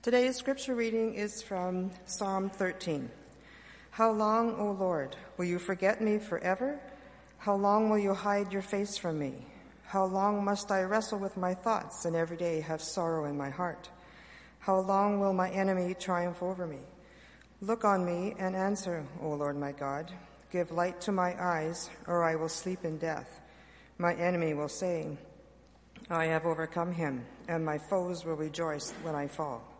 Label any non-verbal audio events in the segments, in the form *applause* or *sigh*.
Today's scripture reading is from Psalm 13. How long, O Lord, will you forget me forever? How long will you hide your face from me? How long must I wrestle with my thoughts and every day have sorrow in my heart? How long will my enemy triumph over me? Look on me and answer, O Lord my God. Give light to my eyes, or I will sleep in death. My enemy will say, I have overcome him, and my foes will rejoice when I fall.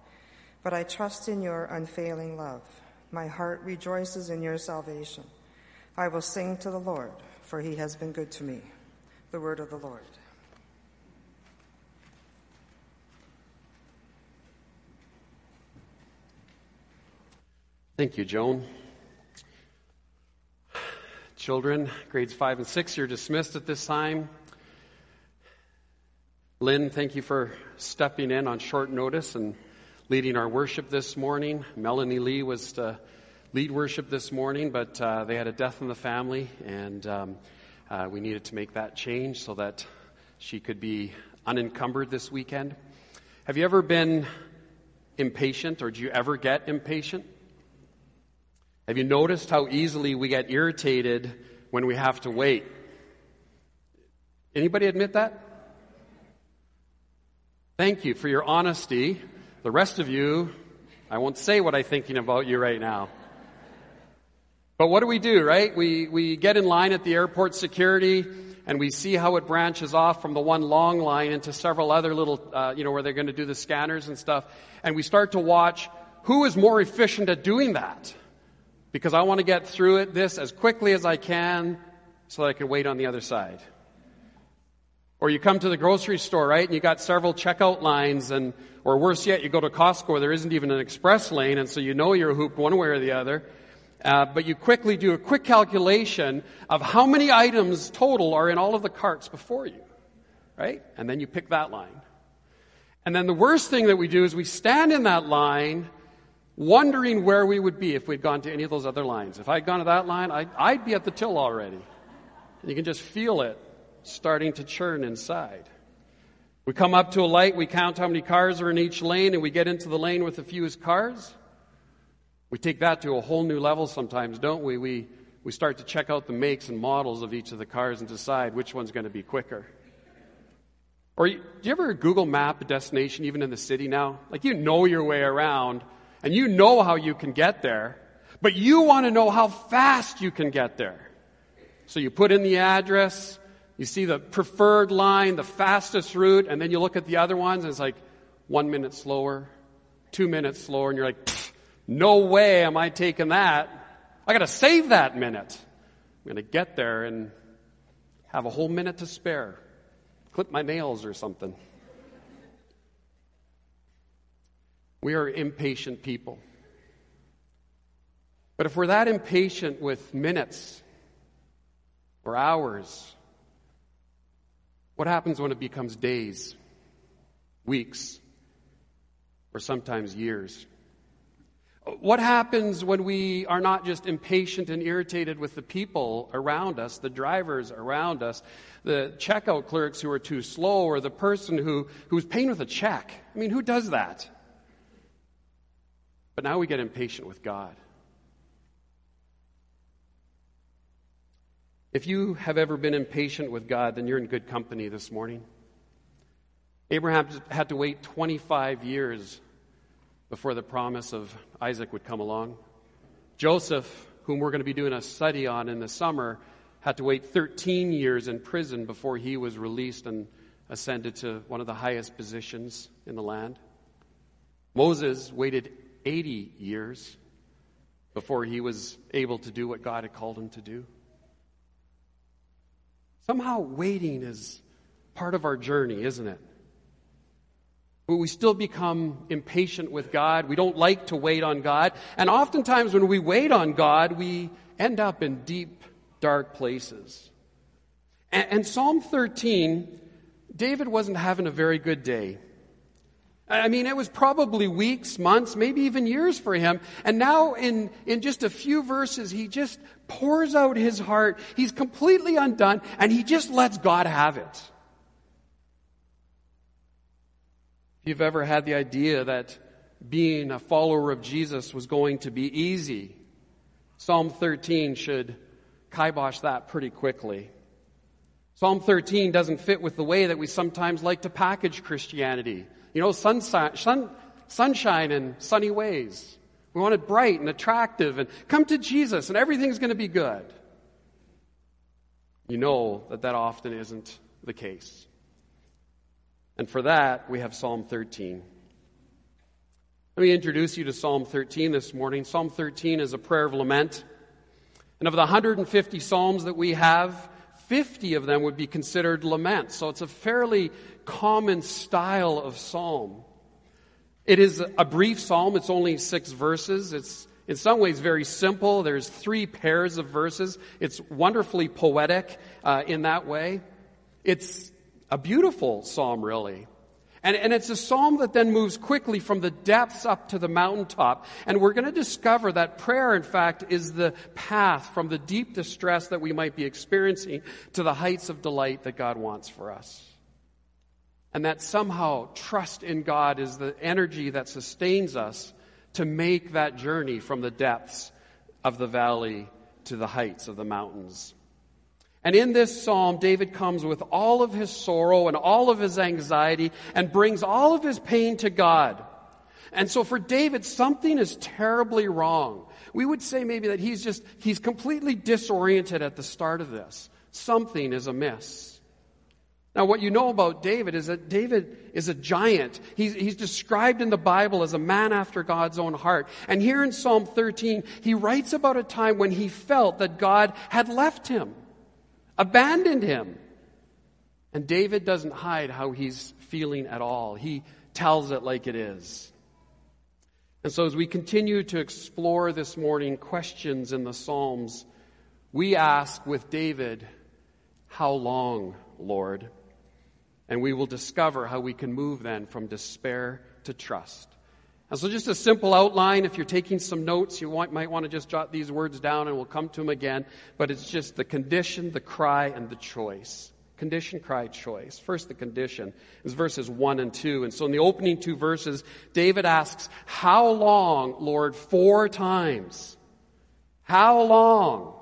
But I trust in your unfailing love. My heart rejoices in your salvation. I will sing to the Lord, for he has been good to me. The word of the Lord. Thank you, Joan. Children, grades five and six, you're dismissed at this time. Lynn, thank you for stepping in on short notice and leading our worship this morning. Melanie Lee was to lead worship this morning, but uh, they had a death in the family, and um, uh, we needed to make that change so that she could be unencumbered this weekend. Have you ever been impatient, or do you ever get impatient? Have you noticed how easily we get irritated when we have to wait? Anybody admit that? Thank you for your honesty. The rest of you, I won't say what I'm thinking about you right now. But what do we do, right? We, we get in line at the airport security and we see how it branches off from the one long line into several other little, uh, you know, where they're going to do the scanners and stuff. And we start to watch who is more efficient at doing that. Because I want to get through it, this as quickly as I can so that I can wait on the other side. Or you come to the grocery store, right, and you got several checkout lines, and, or worse yet, you go to Costco where there isn't even an express lane, and so you know you're hooped one way or the other. Uh, but you quickly do a quick calculation of how many items total are in all of the carts before you, right? And then you pick that line. And then the worst thing that we do is we stand in that line wondering where we would be if we'd gone to any of those other lines. If I'd gone to that line, I'd, I'd be at the till already. And you can just feel it starting to churn inside. We come up to a light, we count how many cars are in each lane, and we get into the lane with the fewest cars. We take that to a whole new level sometimes, don't we? We, we start to check out the makes and models of each of the cars and decide which one's going to be quicker. Or do you ever Google map a destination, even in the city now? Like you know your way around, and you know how you can get there, but you want to know how fast you can get there. So you put in the address, you see the preferred line, the fastest route, and then you look at the other ones and it's like one minute slower, two minutes slower, and you're like, no way am I taking that. I gotta save that minute. I'm gonna get there and have a whole minute to spare. Clip my nails or something. We are impatient people. But if we're that impatient with minutes or hours what happens when it becomes days, weeks, or sometimes years? What happens when we are not just impatient and irritated with the people around us, the drivers around us, the checkout clerks who are too slow, or the person who, who's paying with a check? I mean, who does that? But now we get impatient with God. If you have ever been impatient with God, then you're in good company this morning. Abraham had to wait 25 years before the promise of Isaac would come along. Joseph, whom we're going to be doing a study on in the summer, had to wait 13 years in prison before he was released and ascended to one of the highest positions in the land. Moses waited 80 years before he was able to do what God had called him to do. Somehow waiting is part of our journey, isn't it? But we still become impatient with God. We don't like to wait on God. And oftentimes when we wait on God, we end up in deep, dark places. And, and Psalm 13, David wasn't having a very good day. I mean, it was probably weeks, months, maybe even years for him. And now in, in just a few verses, he just pours out his heart. He's completely undone and he just lets God have it. If you've ever had the idea that being a follower of Jesus was going to be easy. Psalm 13 should kibosh that pretty quickly. Psalm 13 doesn't fit with the way that we sometimes like to package Christianity. You know, sunshine, sun, sunshine and sunny ways. We want it bright and attractive and come to Jesus and everything's going to be good. You know that that often isn't the case. And for that, we have Psalm 13. Let me introduce you to Psalm 13 this morning. Psalm 13 is a prayer of lament. And of the 150 Psalms that we have, 50 of them would be considered lament. So it's a fairly common style of psalm. It is a brief psalm. It's only six verses. It's in some ways very simple. There's three pairs of verses. It's wonderfully poetic uh, in that way. It's a beautiful psalm, really. And, and it's a psalm that then moves quickly from the depths up to the mountaintop. And we're going to discover that prayer, in fact, is the path from the deep distress that we might be experiencing to the heights of delight that God wants for us. And that somehow trust in God is the energy that sustains us to make that journey from the depths of the valley to the heights of the mountains. And in this psalm, David comes with all of his sorrow and all of his anxiety and brings all of his pain to God. And so for David, something is terribly wrong. We would say maybe that he's just, he's completely disoriented at the start of this. Something is amiss. Now, what you know about David is that David is a giant. He's, he's, described in the Bible as a man after God's own heart. And here in Psalm 13, he writes about a time when he felt that God had left him, abandoned him. And David doesn't hide how he's feeling at all. He tells it like it is. And so, as we continue to explore this morning questions in the Psalms, we ask with David, How long, Lord? And we will discover how we can move then from despair to trust. And so, just a simple outline. If you're taking some notes, you want, might want to just jot these words down and we'll come to them again. But it's just the condition, the cry, and the choice. Condition, cry, choice. First, the condition is verses 1 and 2. And so, in the opening two verses, David asks, How long, Lord? Four times. How long?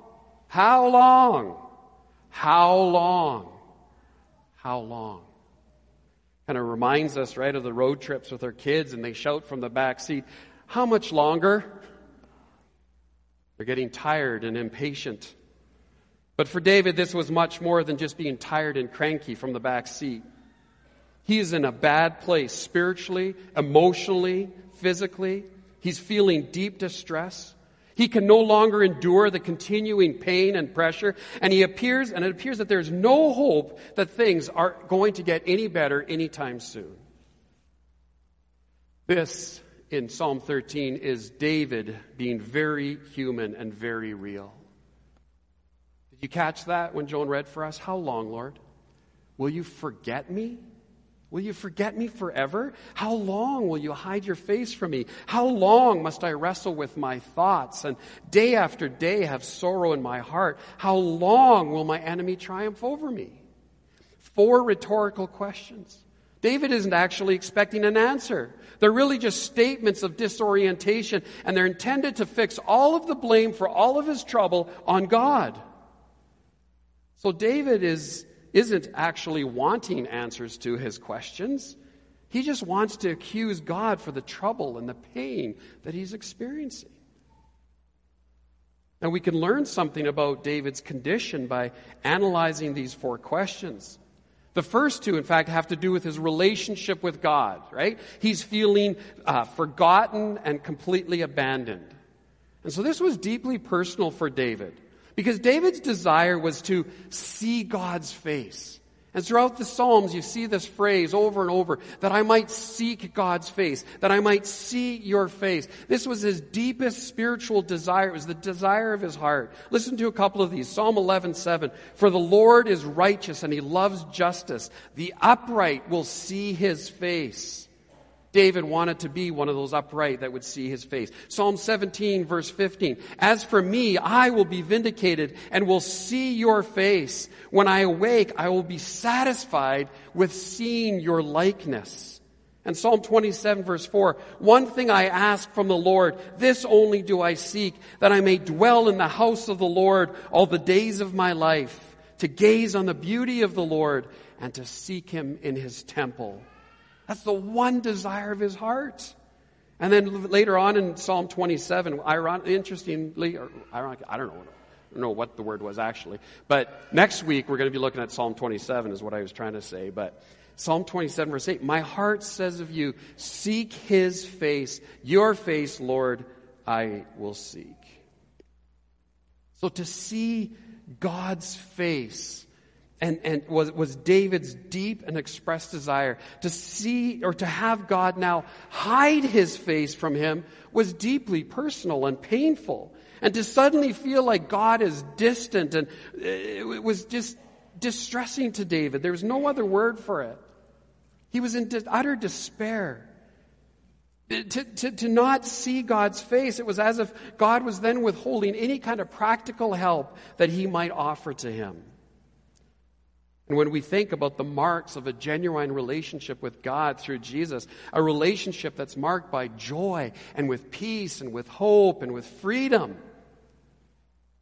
How long? How long? How long? Kind of reminds us, right, of the road trips with our kids, and they shout from the back seat, How much longer? They're getting tired and impatient. But for David, this was much more than just being tired and cranky from the back seat. He is in a bad place spiritually, emotionally, physically. He's feeling deep distress. He can no longer endure the continuing pain and pressure, and he appears, and it appears that there's no hope that things are going to get any better anytime soon. This, in Psalm 13, is David being very human and very real. Did you catch that when Joan read for us? How long, Lord? Will you forget me? Will you forget me forever? How long will you hide your face from me? How long must I wrestle with my thoughts and day after day have sorrow in my heart? How long will my enemy triumph over me? Four rhetorical questions. David isn't actually expecting an answer. They're really just statements of disorientation, and they're intended to fix all of the blame for all of his trouble on God. So David is isn't actually wanting answers to his questions. He just wants to accuse God for the trouble and the pain that he's experiencing. And we can learn something about David's condition by analyzing these four questions. The first two, in fact, have to do with his relationship with God, right? He's feeling uh, forgotten and completely abandoned. And so this was deeply personal for David. Because David's desire was to see God's face. And throughout the Psalms, you see this phrase over and over that I might seek God's face, that I might see your face. This was his deepest spiritual desire. It was the desire of his heart. Listen to a couple of these. Psalm 11, 7. For the Lord is righteous and he loves justice. The upright will see his face. David wanted to be one of those upright that would see his face. Psalm 17 verse 15. As for me, I will be vindicated and will see your face. When I awake, I will be satisfied with seeing your likeness. And Psalm 27 verse 4, one thing I ask from the Lord, this only do I seek, that I may dwell in the house of the Lord all the days of my life, to gaze on the beauty of the Lord and to seek him in his temple. That's the one desire of his heart. And then later on in Psalm 27, iron, interestingly, or ironic, I don't know, I don't know what the word was actually, but next week we're going to be looking at Psalm 27 is what I was trying to say, but Psalm 27 verse 8, my heart says of you, seek his face, your face, Lord, I will seek. So to see God's face and, and was, was David's deep and expressed desire to see or to have God now hide his face from him was deeply personal and painful. And to suddenly feel like God is distant and uh, it was just distressing to David. There was no other word for it. He was in utter despair. Uh, to, to, to not see God's face, it was as if God was then withholding any kind of practical help that he might offer to him. And when we think about the marks of a genuine relationship with God through Jesus, a relationship that's marked by joy and with peace and with hope and with freedom,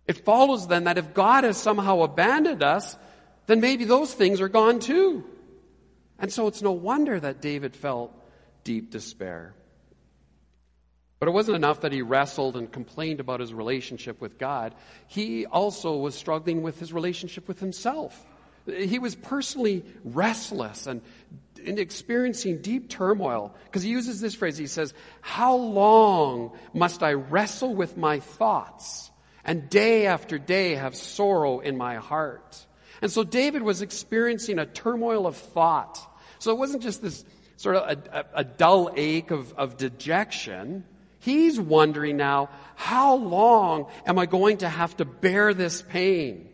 it follows then that if God has somehow abandoned us, then maybe those things are gone too. And so it's no wonder that David felt deep despair. But it wasn't enough that he wrestled and complained about his relationship with God. He also was struggling with his relationship with himself. He was personally restless and, and experiencing deep turmoil because he uses this phrase. He says, How long must I wrestle with my thoughts and day after day have sorrow in my heart? And so David was experiencing a turmoil of thought. So it wasn't just this sort of a, a, a dull ache of, of dejection. He's wondering now, how long am I going to have to bear this pain?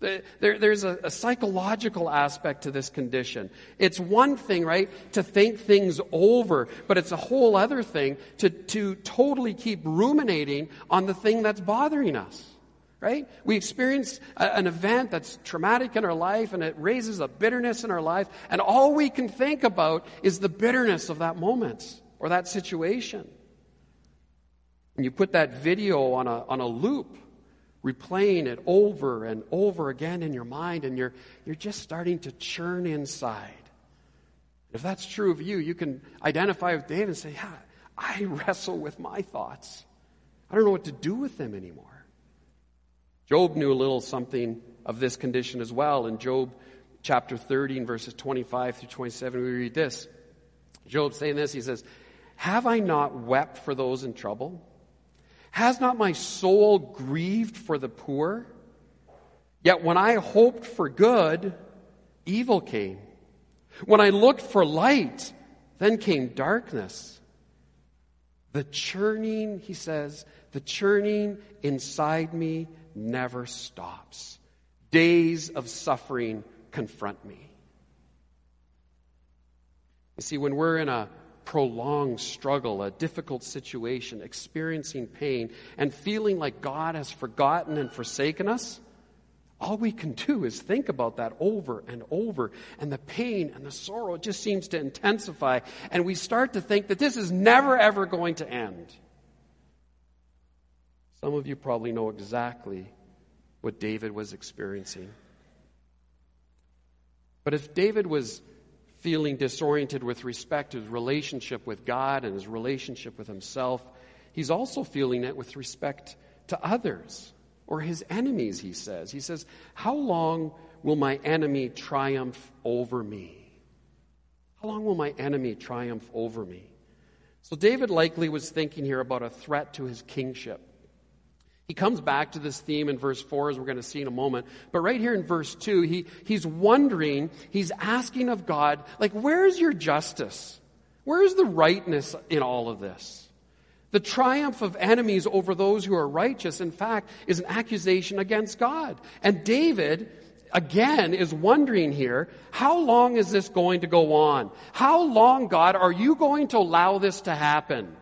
There, there's a, a, psychological aspect to this condition. It's one thing, right, to think things over, but it's a whole other thing to, to totally keep ruminating on the thing that's bothering us right? We experience a, an event that's traumatic in our life and it raises a bitterness in our life, and all we can think about is the bitterness of that moment or that situation. And you put that video on a, on a loop, replaying it over and over again in your mind, and you're, you're just starting to churn inside. If that's true of you, you can identify with David and say, Yeah, I *laughs* wrestle with my thoughts. I don't know what to do with them anymore. Job knew a little something of this condition as well. In Job chapter 13, verses 25 through 27, we read this. Job saying this, he says, Have I not wept for those in trouble? Has not my soul grieved for the poor? Yet when I hoped for good, evil came. When I looked for light, then came darkness. The churning, he says, the churning inside me never stops. Days of suffering confront me. You see, when we're in a prolonged struggle, a difficult situation, experiencing pain, and feeling like God has forgotten and forsaken us, all we can do is think about that over and over. And the pain and the sorrow just seems to intensify. And we start to think that this is never, ever going to end. Some of you probably know exactly what David was experiencing. But if David was feeling disoriented with respect to his relationship with God and his relationship with himself, he's also feeling it with respect to others or his enemies, he says. He says, How long will my enemy triumph over me? How long will my enemy triumph over me? So David likely was thinking here about a threat to his kingship. He comes back to this theme in verse 4, as we're going to see in a moment. But right here in verse 2, he, he's wondering, he's asking of God, like, where's your justice? Where's the rightness in all of this? The triumph of enemies over those who are righteous, in fact, is an accusation against God. And David, again, is wondering here, how long is this going to go on? How long, God, are you going to allow this to happen?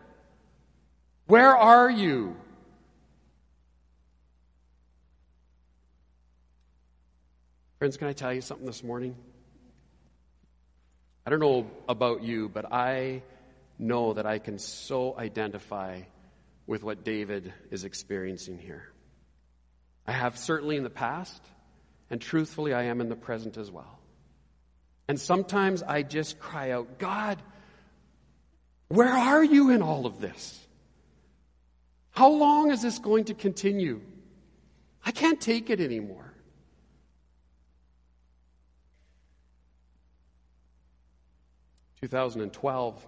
Where are you? Friends, can I tell you something this morning? I don't know about you, but I know that I can so identify with what David is experiencing here. I have certainly in the past, and truthfully, I am in the present as well. And sometimes I just cry out, God, where are you in all of this? How long is this going to continue? I can't take it anymore. 2012,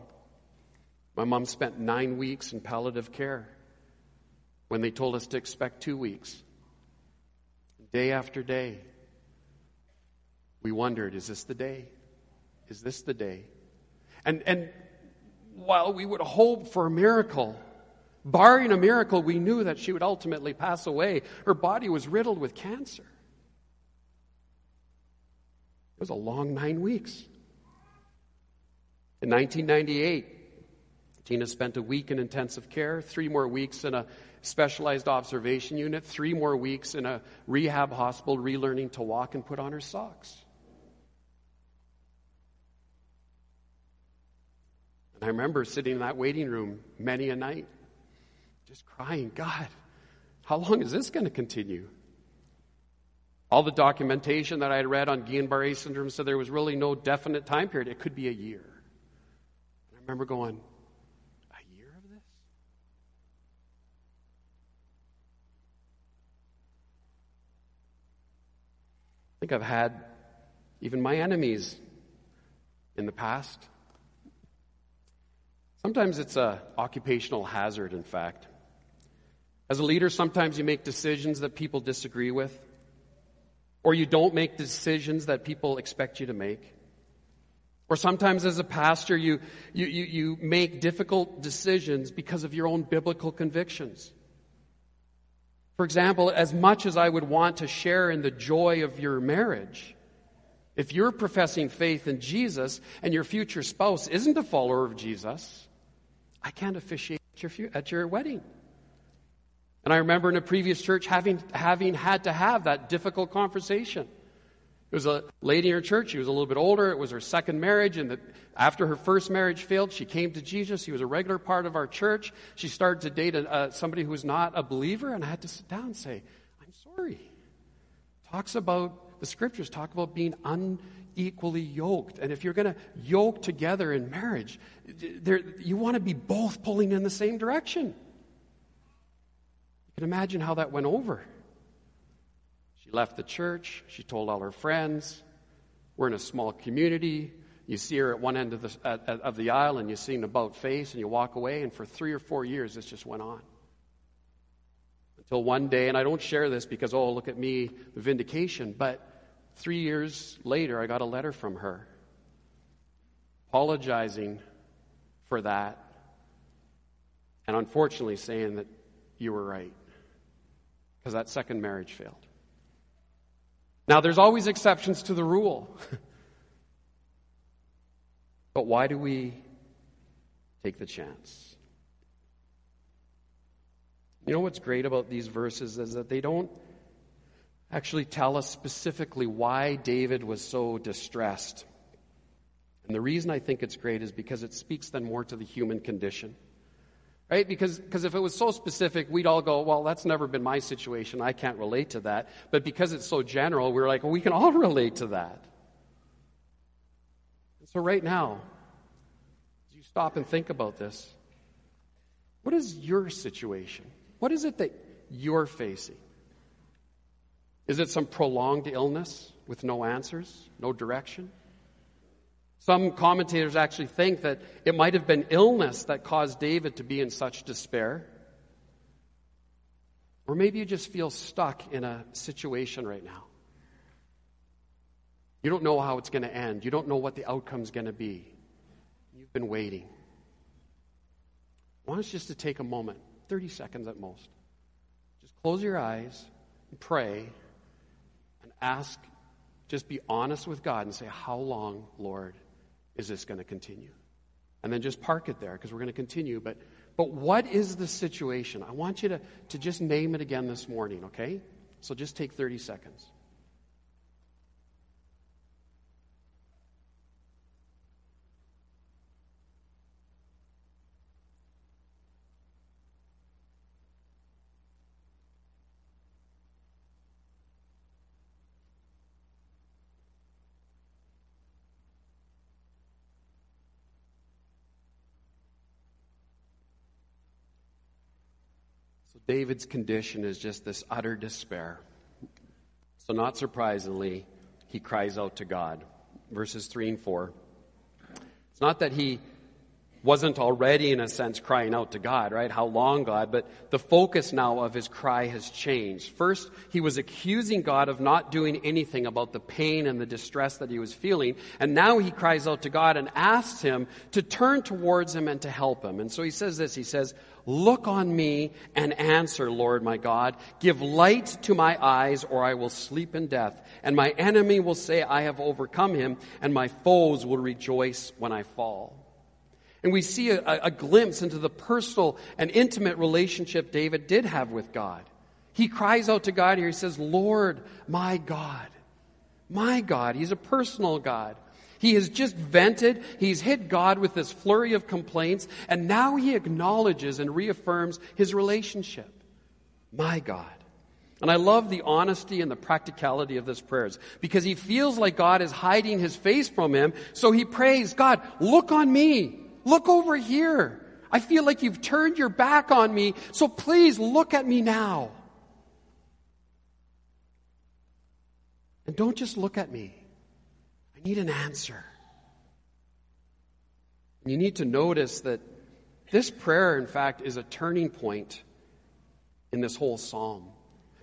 my mom spent nine weeks in palliative care when they told us to expect two weeks. Day after day, we wondered, is this the day? Is this the day? And, and while we would hope for a miracle, barring a miracle, we knew that she would ultimately pass away. Her body was riddled with cancer. It was a long nine weeks. In 1998, Tina spent a week in intensive care, three more weeks in a specialized observation unit, three more weeks in a rehab hospital, relearning to walk and put on her socks. And I remember sitting in that waiting room many a night, just crying, God, how long is this going to continue? All the documentation that I had read on Guillain Barre syndrome said there was really no definite time period. It could be a year remember going, a year of this? I think I've had even my enemies in the past. Sometimes it's a occupational hazard, in fact. As a leader, sometimes you make decisions that people disagree with, or you don't make decisions that people expect you to make. Or sometimes as a pastor, you, you, you, you make difficult decisions because of your own biblical convictions. For example, as much as I would want to share in the joy of your marriage, if you're professing faith in Jesus and your future spouse isn't a follower of Jesus, I can't officiate at your, at your wedding. And I remember in a previous church having, having had to have that difficult conversation. It was a lady in her church. She was a little bit older. It was her second marriage. And the, after her first marriage failed, she came to Jesus. He was a regular part of our church. She started to date a, somebody who was not a believer. And I had to sit down and say, I'm sorry. Talks about, the scriptures talk about being unequally yoked. And if you're going to yoke together in marriage, there, you want to be both pulling in the same direction. You can imagine how that went over left the church. She told all her friends. We're in a small community. You see her at one end of the, at, of the aisle and you see an about face and you walk away. And for three or four years, this just went on. Until one day, and I don't share this because, oh, look at me, the vindication, but three years later, I got a letter from her apologizing for that and unfortunately saying that you were right because that second marriage failed. Now, there's always exceptions to the rule. *laughs* but why do we take the chance? You know what's great about these verses is that they don't actually tell us specifically why David was so distressed. And the reason I think it's great is because it speaks then more to the human condition. Right? Because, because if it was so specific, we'd all go, well, that's never been my situation. I can't relate to that. But because it's so general, we're like, well, we can all *laughs* relate to that. And so right now, as you stop and think about this, what is your situation? What is it that you're facing? Is it some prolonged illness with no answers, no direction? Some commentators actually think that it might have been illness that caused David to be in such despair. Or maybe you just feel stuck in a situation right now. You don't know how it's going to end. You don't know what the outcome's going to be. You've been waiting. I want us just to take a moment, 30 seconds at most. Just close your eyes and pray and ask, just be honest with God and say, How long, Lord? Is this going to continue? And then just park it there because we're going to continue. But, but what is the situation? I want you to, to just name it again this morning, okay? So just take 30 seconds. David's condition is just this utter despair. So, not surprisingly, he cries out to God. Verses 3 and 4. It's not that he wasn't already, in a sense, crying out to God, right? How long, God? But the focus now of his cry has changed. First, he was accusing God of not doing anything about the pain and the distress that he was feeling. And now he cries out to God and asks him to turn towards him and to help him. And so he says this, he says, Look on me and answer, Lord my God. Give light to my eyes, or I will sleep in death. And my enemy will say, I have overcome him, and my foes will rejoice when I fall. And we see a, a, glimpse into the personal and intimate relationship David did have with God. He cries out to God here. He says, Lord, my God. My God. He's a personal God. He has just vented. He's hit God with this flurry of complaints. And now he acknowledges and reaffirms his relationship. My God. And I love the honesty and the practicality of this prayer because he feels like God is hiding his face from him. So he prays, God, look on me. Look over here. I feel like you've turned your back on me, so please look at me now. And don't just look at me. I need an answer. You need to notice that this prayer, in fact, is a turning point in this whole psalm.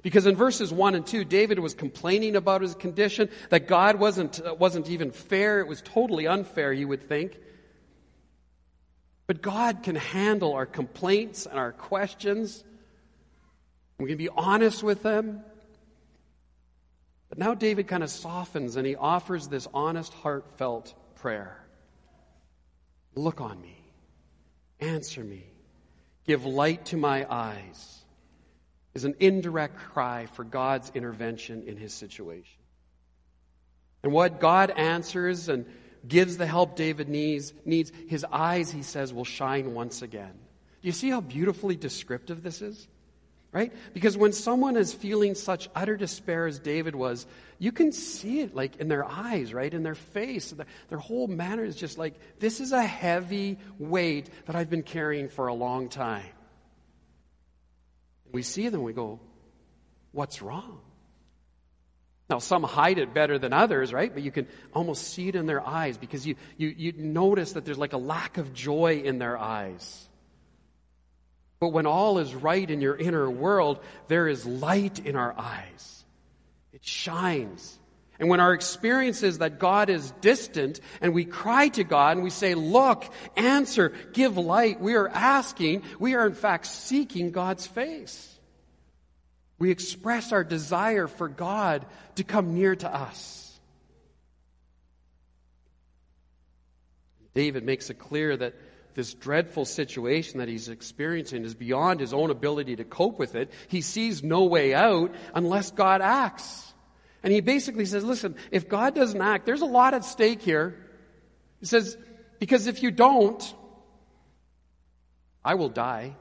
Because in verses 1 and 2, David was complaining about his condition, that God wasn't, uh, wasn't even fair. It was totally unfair, you would think. But God can handle our complaints and our questions. We can be honest with them. But now David kind of softens and he offers this honest, heartfelt prayer Look on me, answer me, give light to my eyes. Is an indirect cry for God's intervention in his situation. And what God answers and gives the help David needs, needs, his eyes, he says, will shine once again. Do you see how beautifully descriptive this is? Right? Because when someone is feeling such utter despair as David was, you can see it like in their eyes, right? In their face. Their, their whole manner is just like, this is a heavy weight that I've been carrying for a long time. We see them, we go, what's wrong? Now, some hide it better than others, right? But you can almost see it in their eyes because you, you, you notice that there's like a lack of joy in their eyes. But when all is right in your inner world, there is light in our eyes. It shines. And when our experience is that God is distant and we cry to God and we say, look, answer, give light, we are asking, we are in fact seeking God's face. We express our desire for God to come near to us. David makes it clear that this dreadful situation that he's experiencing is beyond his own ability to cope with it. He sees no way out unless God acts. And he basically says, listen, if God doesn't act, there's a lot at stake here. He says, because if you don't, I will die.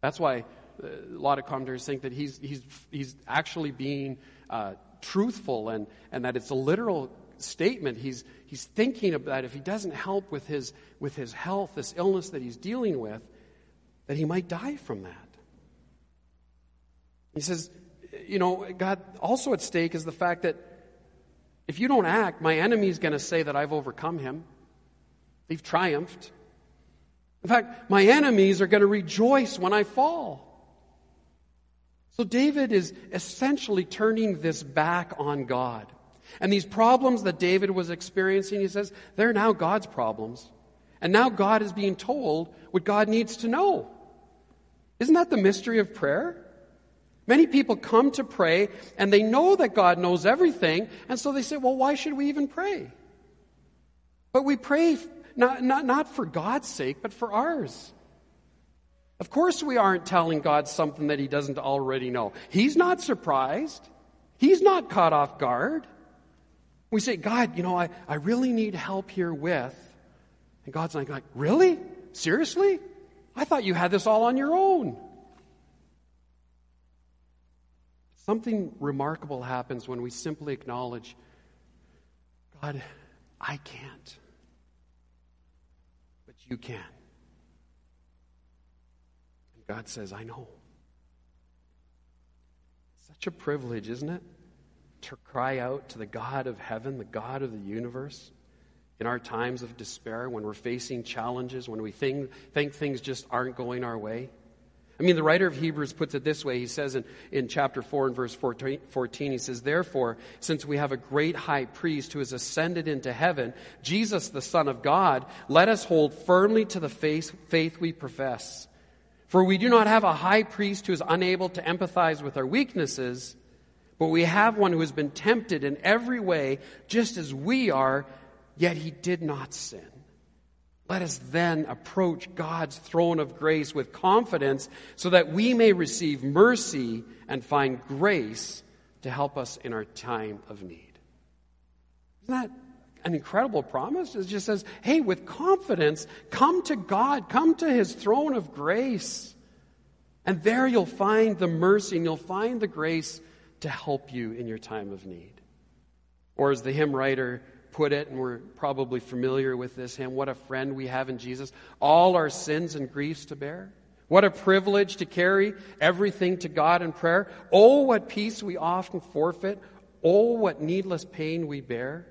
That's why a lot of commentators think that he's, he's, he's actually being uh, truthful and, and that it's a literal statement. He's, he's thinking about if he doesn't help with his, with his health, this illness that he's dealing with, that he might die from that. He says, you know, God, also at stake is the fact that if you don't act, my enemy is going to say that I've overcome him. They've triumphed. In fact, my enemies are going to rejoice when I fall. So David is essentially turning this back on God. And these problems that David was experiencing, he says, they're now God's problems. And now God is being told what God needs to know. Isn't that the mystery of prayer? Many people come to pray and they know that God knows everything, and so they say, well, why should we even pray? But we pray not, not, not for God's sake, but for ours. Of course, we aren't telling God something that He doesn't already know. He's not surprised, He's not caught off guard. We say, God, you know, I, I really need help here with. And God's like, like, really? Seriously? I thought you had this all on your own. Something remarkable happens when we simply acknowledge, God, I can't, but you can. God says, I know. Such a privilege, isn't it? To cry out to the God of heaven, the God of the universe, in our times of despair, when we're facing challenges, when we think, think things just aren't going our way. I mean, the writer of Hebrews puts it this way. He says in, in chapter 4 and verse 14, 14, he says, Therefore, since we have a great high priest who has ascended into heaven, Jesus, the Son of God, let us hold firmly to the faith, faith we profess. For we do not have a high priest who is unable to empathize with our weaknesses, but we have one who has been tempted in every way, just as we are, yet he did not sin. Let us then approach God's throne of grace with confidence so that we may receive mercy and find grace to help us in our time of need. Isn't that an incredible promise? It just says, hey, with confidence, come to God, come to his throne of grace. And there you'll find the mercy and you'll find the grace to help you in your time of need. Or as the hymn writer put it, and we're probably familiar with this hymn, what a friend we have in Jesus. All our sins and griefs to bear. What a privilege to carry everything to God in prayer. Oh, what peace we often forfeit. Oh, what needless pain we bear.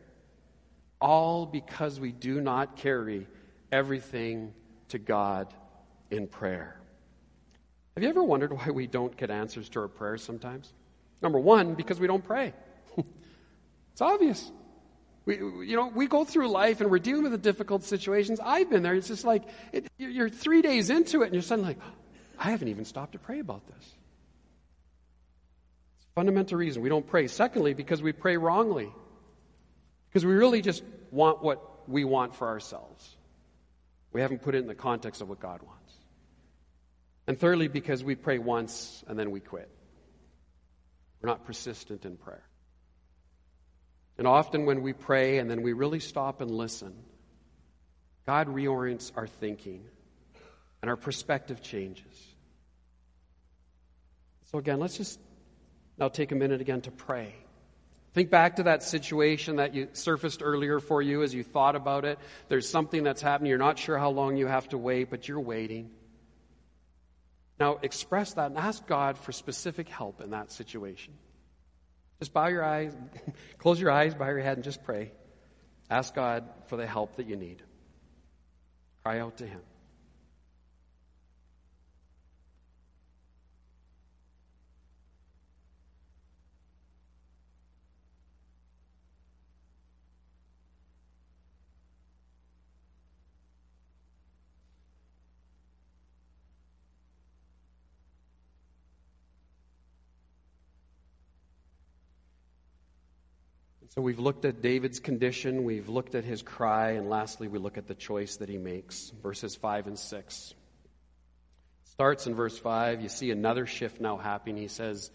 All because we do not carry everything to God in prayer. Have you ever wondered why we don't get answers to our prayers sometimes? Number one, because we don't pray. *laughs* it's obvious. We, you know, we go through life and we're dealing with the difficult situations. I've been there. It's just like it, you're three days into it and you're suddenly like, I haven't even stopped to pray about this. It's a fundamental reason we don't pray. Secondly, because we pray wrongly. Because we really just want what we want for ourselves. We haven't put it in the context of what God wants. And thirdly, because we pray once and then we quit. We're not persistent in prayer. And often when we pray and then we really stop and listen, God reorients our thinking and our perspective changes. So, again, let's just now take a minute again to pray. Think back to that situation that you surfaced earlier for you as you thought about it. There's something that's happening. You're not sure how long you have to wait, but you're waiting. Now, express that and ask God for specific help in that situation. Just bow your eyes, *laughs* close your eyes, bow your head, and just pray. Ask God for the help that you need. Cry out to Him. So we've looked at David's condition, we've looked at his cry, and lastly, we look at the choice that he makes. Verses 5 and 6. Starts in verse 5. You see another shift now happening. He says,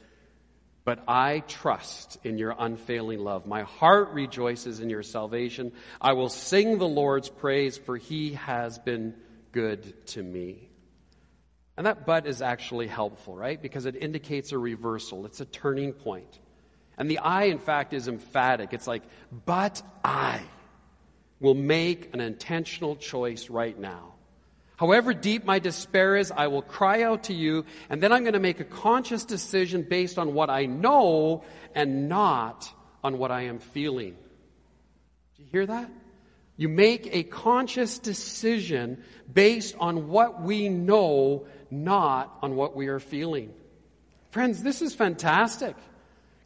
But I trust in your unfailing love. My heart rejoices in your salvation. I will sing the Lord's praise, for he has been good to me. And that but is actually helpful, right? Because it indicates a reversal, it's a turning point. And the I, in fact, is emphatic. It's like, but I will make an intentional choice right now. However deep my despair is, I will cry out to you, and then I'm going to make a conscious decision based on what I know and not on what I am feeling. Do you hear that? You make a conscious decision based on what we know, not on what we are feeling. Friends, this is fantastic.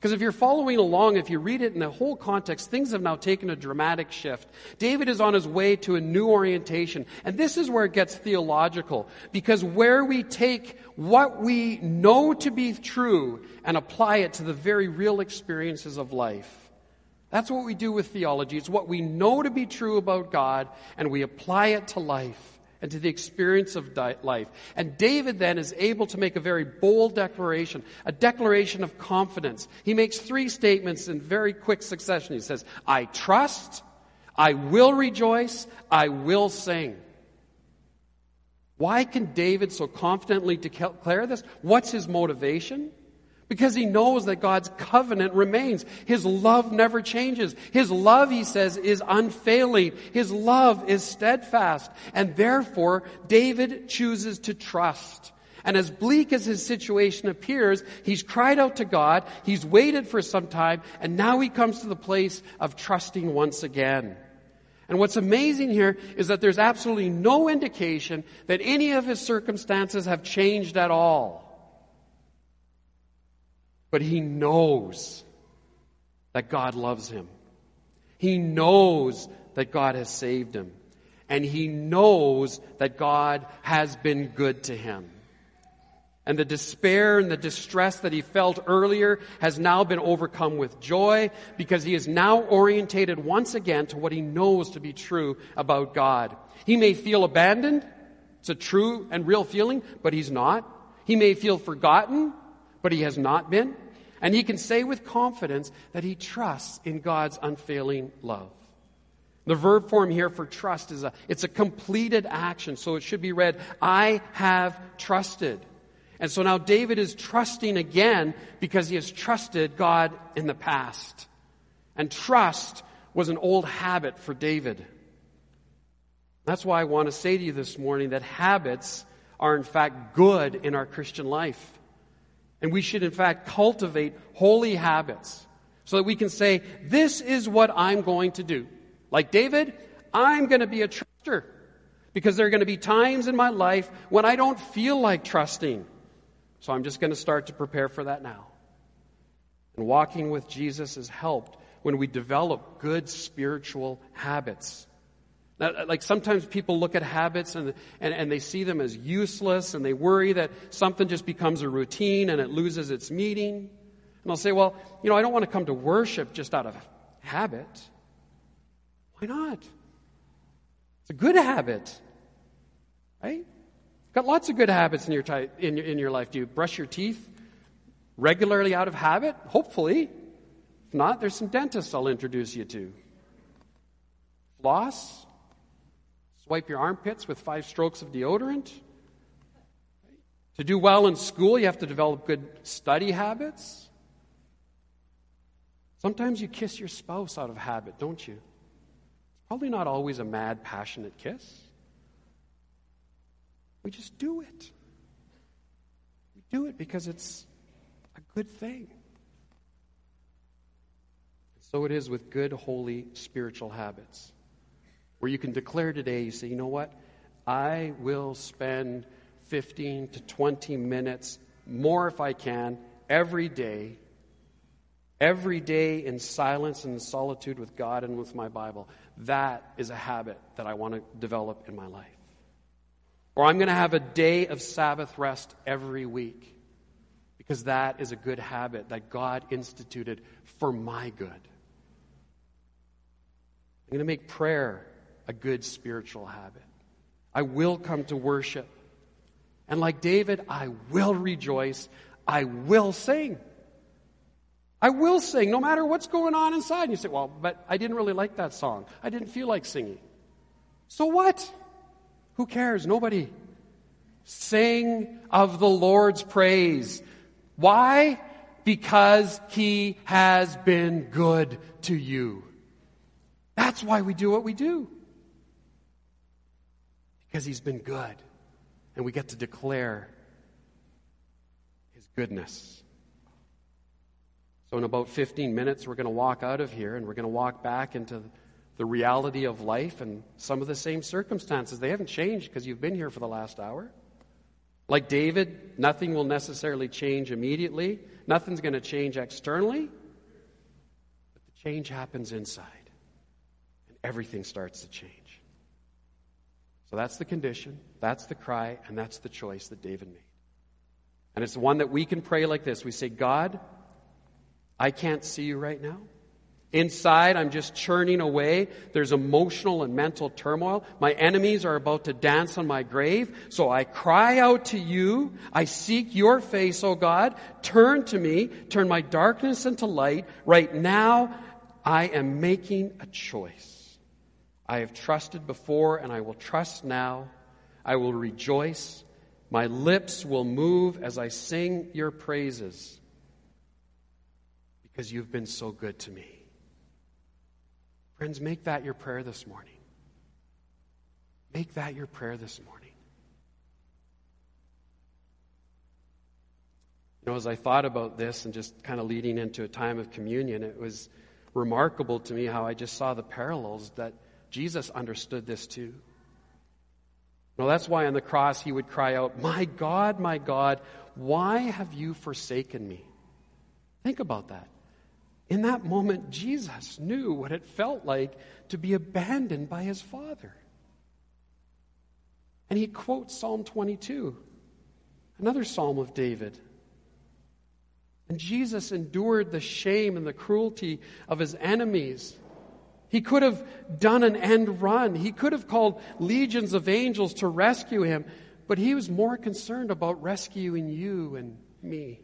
Because if you're following along, if you read it in the whole context, things have now taken a dramatic shift. David is on his way to a new orientation. And this is where it gets theological. Because where we take what we know to be true and apply it to the very real experiences of life. That's what we do with theology. It's what we know to be true about God and we apply it to life and to the experience of life. And David then is able to make a very bold declaration, a declaration of confidence. He makes three statements in very quick succession. He says, I trust, I will rejoice, I will sing. Why can David so confidently declare this? What's his motivation? Because he knows that God's covenant remains. His love never changes. His love, he says, is unfailing. His love is steadfast. And therefore, David chooses to trust. And as bleak as his situation appears, he's cried out to God, he's waited for some time, and now he comes to the place of trusting once again. And what's amazing here is that there's absolutely no indication that any of his circumstances have changed at all. But he knows that God loves him. He knows that God has saved him. And he knows that God has been good to him. And the despair and the distress that he felt earlier has now been overcome with joy because he is now orientated once again to what he knows to be true about God. He may feel abandoned. It's a true and real feeling, but he's not. He may feel forgotten, but he has not been. And he can say with confidence that he trusts in God's unfailing love. The verb form here for trust is a, it's a completed action. So it should be read, I have trusted. And so now David is trusting again because he has trusted God in the past. And trust was an old habit for David. That's why I want to say to you this morning that habits are in fact good in our Christian life. And we should in fact cultivate holy habits so that we can say, this is what I'm going to do. Like David, I'm going to be a truster because there are going to be times in my life when I don't feel like trusting. So I'm just going to start to prepare for that now. And walking with Jesus is helped when we develop good spiritual habits. Now, like sometimes people look at habits and, and, and they see them as useless and they worry that something just becomes a routine and it loses its meaning. And I'll say, well, you know, I don't want to come to worship just out of habit. Why not? It's a good habit, right? Got lots of good habits in your, in your, in your life. Do you brush your teeth regularly out of habit? Hopefully. If not, there's some dentists I'll introduce you to. Floss. Swipe your armpits with five strokes of deodorant. To do well in school, you have to develop good study habits. Sometimes you kiss your spouse out of habit, don't you? It's probably not always a mad, passionate kiss. We just do it. We do it because it's a good thing. So it is with good, holy, spiritual habits. Where you can declare today, you say, you know what? I will spend 15 to 20 minutes, more if I can, every day, every day in silence and solitude with God and with my Bible. That is a habit that I want to develop in my life. Or I'm going to have a day of Sabbath rest every week because that is a good habit that God instituted for my good. I'm going to make prayer a good spiritual habit. I will come to worship. And like David, I will rejoice. I will sing. I will sing no matter what's going on inside. And you say, well, but I didn't really like that song. I didn't feel like singing. So what? Who cares? Nobody. Sing of the Lord's praise. Why? Because He has been good to you. That's why we do what we do. Because He's been good. And we get to declare His goodness. So, in about 15 minutes, we're going to walk out of here and we're going to walk back into the reality of life and some of the same circumstances. They haven't changed because you've been here for the last hour. Like David, nothing will necessarily change immediately, nothing's going to change externally, but the change happens inside, and everything starts to change. So that's the condition, that's the cry, and that's the choice that David made. And it's one that we can pray like this. We say, God, I can't see you right now. Inside, I'm just churning away. There's emotional and mental turmoil. My enemies are about to dance on my grave. So I cry out to you. I seek your face, O God. Turn to me. Turn my darkness into light. Right now, I am making a choice. I have trusted before and I will trust now. I will rejoice. My lips will move as I sing your praises because you've been so good to me. Friends, make that your prayer this morning. Make that your prayer this morning. You know, as I thought about this and just kind of leading into a time of communion, it was remarkable to me how I just saw the parallels that Jesus understood this too. Well, that's why on the cross he would cry out, My God, my God, why have you forsaken me? Think about that. In that moment, Jesus knew what it felt like to be abandoned by his Father. And he quotes Psalm 22, another psalm of David. And Jesus endured the shame and the cruelty of his enemies. He could have done an end run. He could have called legions of angels to rescue him, but he was more concerned about rescuing you and me.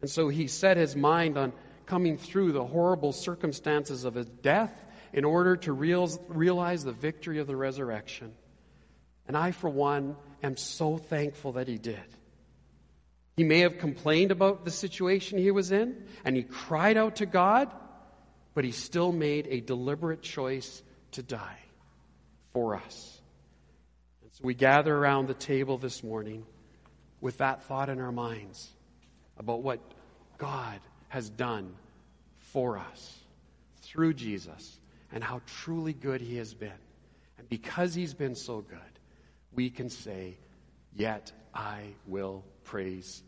And so he set his mind on coming through the horrible circumstances of his death in order to realize the victory of the resurrection. And I, for one, am so thankful that he did. He may have complained about the situation he was in, and he cried out to God, but he still made a deliberate choice to die for us. And so we gather around the table this morning with that thought in our minds about what God has done for us through Jesus and how truly good he has been. And because he's been so good, we can say, Yet I will praise